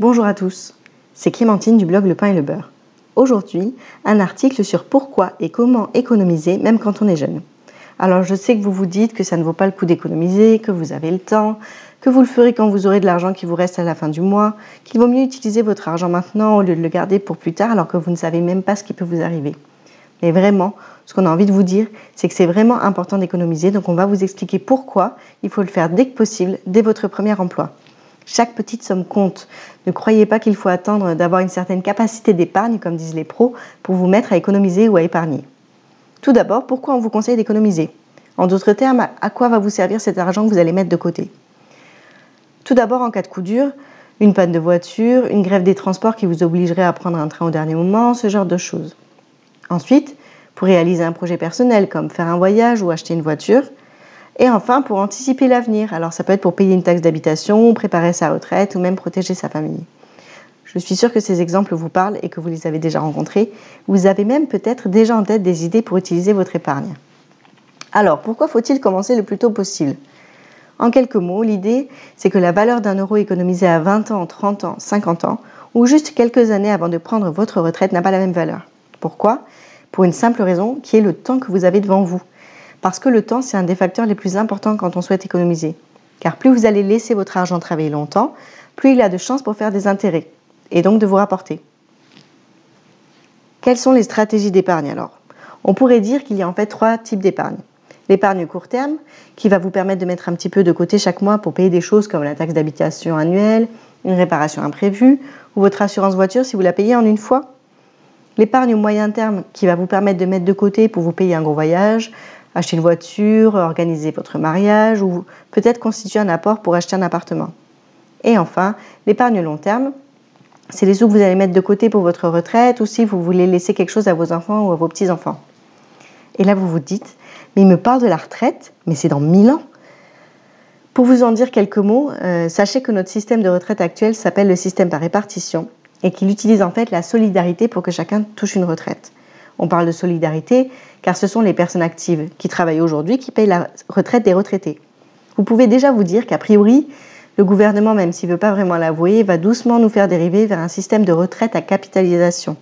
Bonjour à tous, c'est Clémentine du blog Le Pain et le Beurre. Aujourd'hui, un article sur pourquoi et comment économiser même quand on est jeune. Alors je sais que vous vous dites que ça ne vaut pas le coup d'économiser, que vous avez le temps, que vous le ferez quand vous aurez de l'argent qui vous reste à la fin du mois, qu'il vaut mieux utiliser votre argent maintenant au lieu de le garder pour plus tard alors que vous ne savez même pas ce qui peut vous arriver. Mais vraiment, ce qu'on a envie de vous dire, c'est que c'est vraiment important d'économiser, donc on va vous expliquer pourquoi il faut le faire dès que possible, dès votre premier emploi. Chaque petite somme compte. Ne croyez pas qu'il faut attendre d'avoir une certaine capacité d'épargne, comme disent les pros, pour vous mettre à économiser ou à épargner. Tout d'abord, pourquoi on vous conseille d'économiser? En d'autres termes, à quoi va vous servir cet argent que vous allez mettre de côté? Tout d'abord, en cas de coup dur, une panne de voiture, une grève des transports qui vous obligerait à prendre un train au dernier moment, ce genre de choses. Ensuite, pour réaliser un projet personnel comme faire un voyage ou acheter une voiture. Et enfin, pour anticiper l'avenir. Alors ça peut être pour payer une taxe d'habitation, préparer sa retraite ou même protéger sa famille. Je suis sûre que ces exemples vous parlent et que vous les avez déjà rencontrés. Vous avez même peut-être déjà en tête des idées pour utiliser votre épargne. Alors, pourquoi faut-il commencer le plus tôt possible? En quelques mots, l'idée, c'est que la valeur d'un euro économisé à 20 ans, 30 ans, 50 ans, ou juste quelques années avant de prendre votre retraite n'a pas la même valeur. Pourquoi? Pour une simple raison, qui est le temps que vous avez devant vous. Parce que le temps, c'est un des facteurs les plus importants quand on souhaite économiser. Car plus vous allez laisser votre argent travailler longtemps, plus il a de chances pour faire des intérêts, et donc de vous rapporter. Quelles sont les stratégies d'épargne alors? On pourrait dire qu'il y a en fait trois types d'épargne. L'épargne court terme, qui va vous permettre de mettre un petit peu de côté chaque mois pour payer des choses comme la taxe d'habitation annuelle, une réparation imprévue, ou votre assurance voiture si vous la payez en une fois. L'épargne moyen terme, qui va vous permettre de mettre de côté pour vous payer un gros voyage, acheter une voiture, organiser votre mariage ou peut-être constituer un apport pour acheter un appartement. Et enfin, l'épargne long terme, c'est les sous que vous allez mettre de côté pour votre retraite ou si vous voulez laisser quelque chose à vos enfants ou à vos petits-enfants. Et là, vous vous dites, mais il me parle de la retraite, mais c'est dans mille ans. Pour vous en dire quelques mots, euh, sachez que notre système de retraite actuel s'appelle le système par répartition et qu'il utilise en fait la solidarité pour que chacun touche une retraite. On parle de solidarité car ce sont les personnes actives qui travaillent aujourd'hui qui payent la retraite des retraités. Vous pouvez déjà vous dire qu'a priori, le gouvernement, même s'il ne veut pas vraiment l'avouer, va doucement nous faire dériver vers un système de retraite à capitalisation.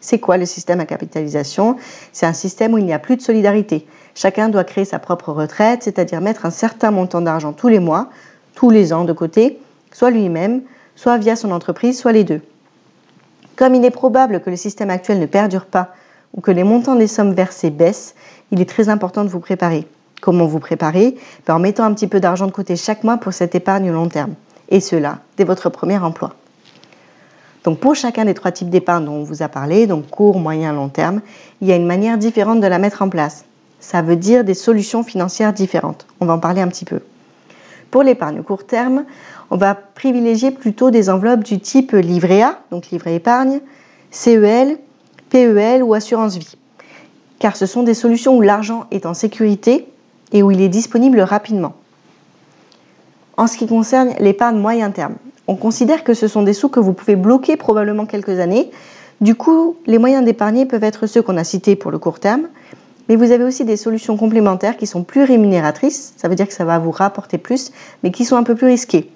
C'est quoi le système à capitalisation? C'est un système où il n'y a plus de solidarité. Chacun doit créer sa propre retraite, c'est-à-dire mettre un certain montant d'argent tous les mois, tous les ans de côté, soit lui-même, soit via son entreprise, soit les deux. Comme il est probable que le système actuel ne perdure pas ou que les montants des sommes versées baissent, il est très important de vous préparer. Comment vous préparer? Ben, En mettant un petit peu d'argent de côté chaque mois pour cette épargne long terme. Et cela dès votre premier emploi. Donc pour chacun des trois types d'épargne dont on vous a parlé, donc court, moyen, long terme, il y a une manière différente de la mettre en place. Ça veut dire des solutions financières différentes. On va en parler un petit peu. Pour l'épargne court terme, on va privilégier plutôt des enveloppes du type livret A, donc livret épargne, CEL, PEL ou assurance vie. Car ce sont des solutions où l'argent est en sécurité et où il est disponible rapidement. En ce qui concerne l'épargne moyen terme, on considère que ce sont des sous que vous pouvez bloquer probablement quelques années. Du coup, les moyens d'épargner peuvent être ceux qu'on a cités pour le court terme, mais vous avez aussi des solutions complémentaires qui sont plus rémunératrices, ça veut dire que ça va vous rapporter plus, mais qui sont un peu plus risquées,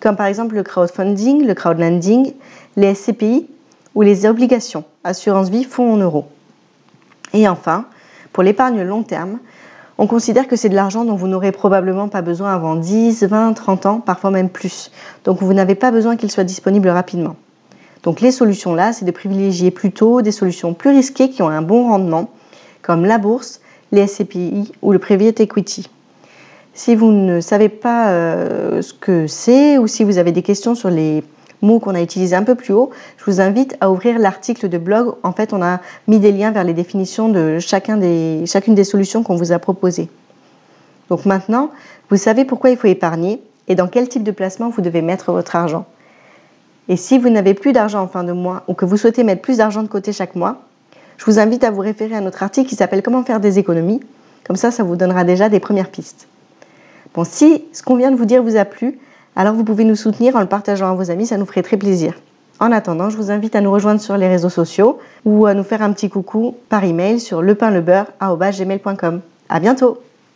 comme par exemple le crowdfunding, le crowdlending, les SCPI ou les obligations, assurance vie, fonds en euros. Et enfin, pour l'épargne long terme, on considère que c'est de l'argent dont vous n'aurez probablement pas besoin avant 10, 20, 30 ans, parfois même plus. Donc vous n'avez pas besoin qu'il soit disponible rapidement. Donc les solutions là, c'est de privilégier plutôt des solutions plus risquées qui ont un bon rendement, comme la bourse, les SCPI ou le private equity. Si vous ne savez pas euh, ce que c'est ou si vous avez des questions sur les mots qu'on a utilisés un peu plus haut, je vous invite à ouvrir l'article de blog. En fait, on a mis des liens vers les définitions de chacun des, chacune des solutions qu'on vous a proposées. Donc maintenant, vous savez pourquoi il faut épargner et dans quel type de placement vous devez mettre votre argent. Et si vous n'avez plus d'argent en fin de mois ou que vous souhaitez mettre plus d'argent de côté chaque mois, je vous invite à vous référer à notre article qui s'appelle Comment faire des économies. Comme ça, ça vous donnera déjà des premières pistes. Bon, si ce qu'on vient de vous dire vous a plu, alors vous pouvez nous soutenir en le partageant à vos amis, ça nous ferait très plaisir. En attendant, je vous invite à nous rejoindre sur les réseaux sociaux ou à nous faire un petit coucou par email sur lepainlebeurre.gmail.com. À bientôt!